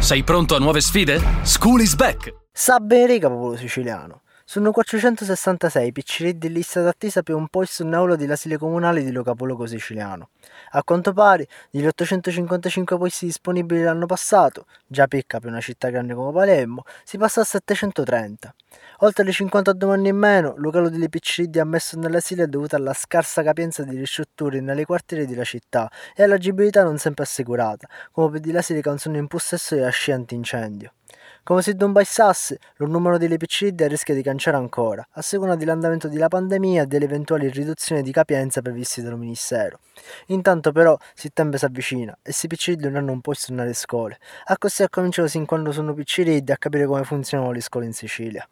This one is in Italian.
Sei pronto a nuove sfide? School is back! Sa bene popolo siciliano. Sono 466 picciriddi in lista d'attesa per un posto in aula dell'asile comunale di Locapologo siciliano. A quanto pare, degli 855 posti disponibili l'anno passato, già picca per una città grande come Palermo, si passa a 730. Oltre alle 50 domande in meno, il locale delle picciriddi ammesso nell'asilo è dovuto alla scarsa capienza di ristrutture nelle quartiere della città e all'agibilità non sempre assicurata, come per di l'asile che non sono in possesso della scia antincendio. Come se non bastasse, il numero delle PCD rischia di canciare ancora, a seconda dell'andamento della pandemia e delle eventuali riduzioni di capienza previste dal Ministero. Intanto però settembre si avvicina e se PCD non hanno un posto nelle scuole, a così ha cominciato sin quando sono PCD a capire come funzionano le scuole in Sicilia.